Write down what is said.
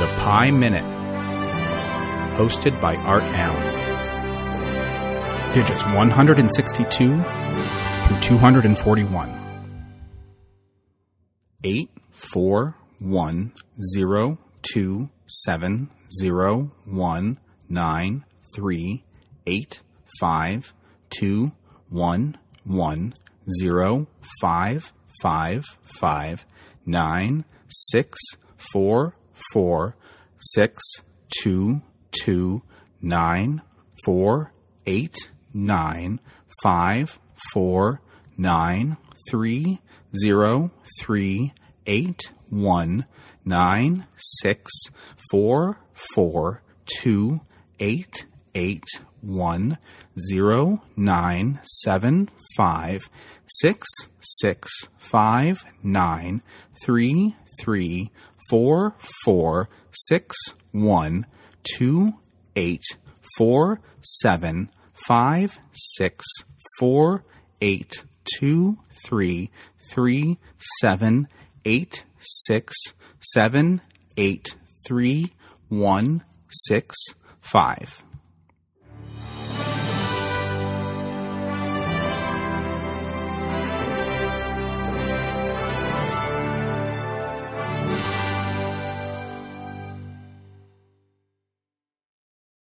The Pi Minute, hosted by Art Allen. Digits 162 through 241. 8, 4, 1, 0, 2, 7, 0, 1, 9, 3, 8, 5, 2, 1, 1, 0, 5, 5, 5, 9, 6, 4, 4, 6, 2, 2, 9, 4, 8, 9, 5, 4, 9, 3, 0, 3, 8, 1, 9, 6, 4, 4, 2, 8, 8, 1, 0, 9, 7, 5, 6, 6, 5, 9, 3, 3, 4, 4, 6, 1, 2, 8, 4, 7, 5, 6, 4, 8, 2, 3, 3, 7, 8, 6, 7, 8, 3, 1, 6, 5.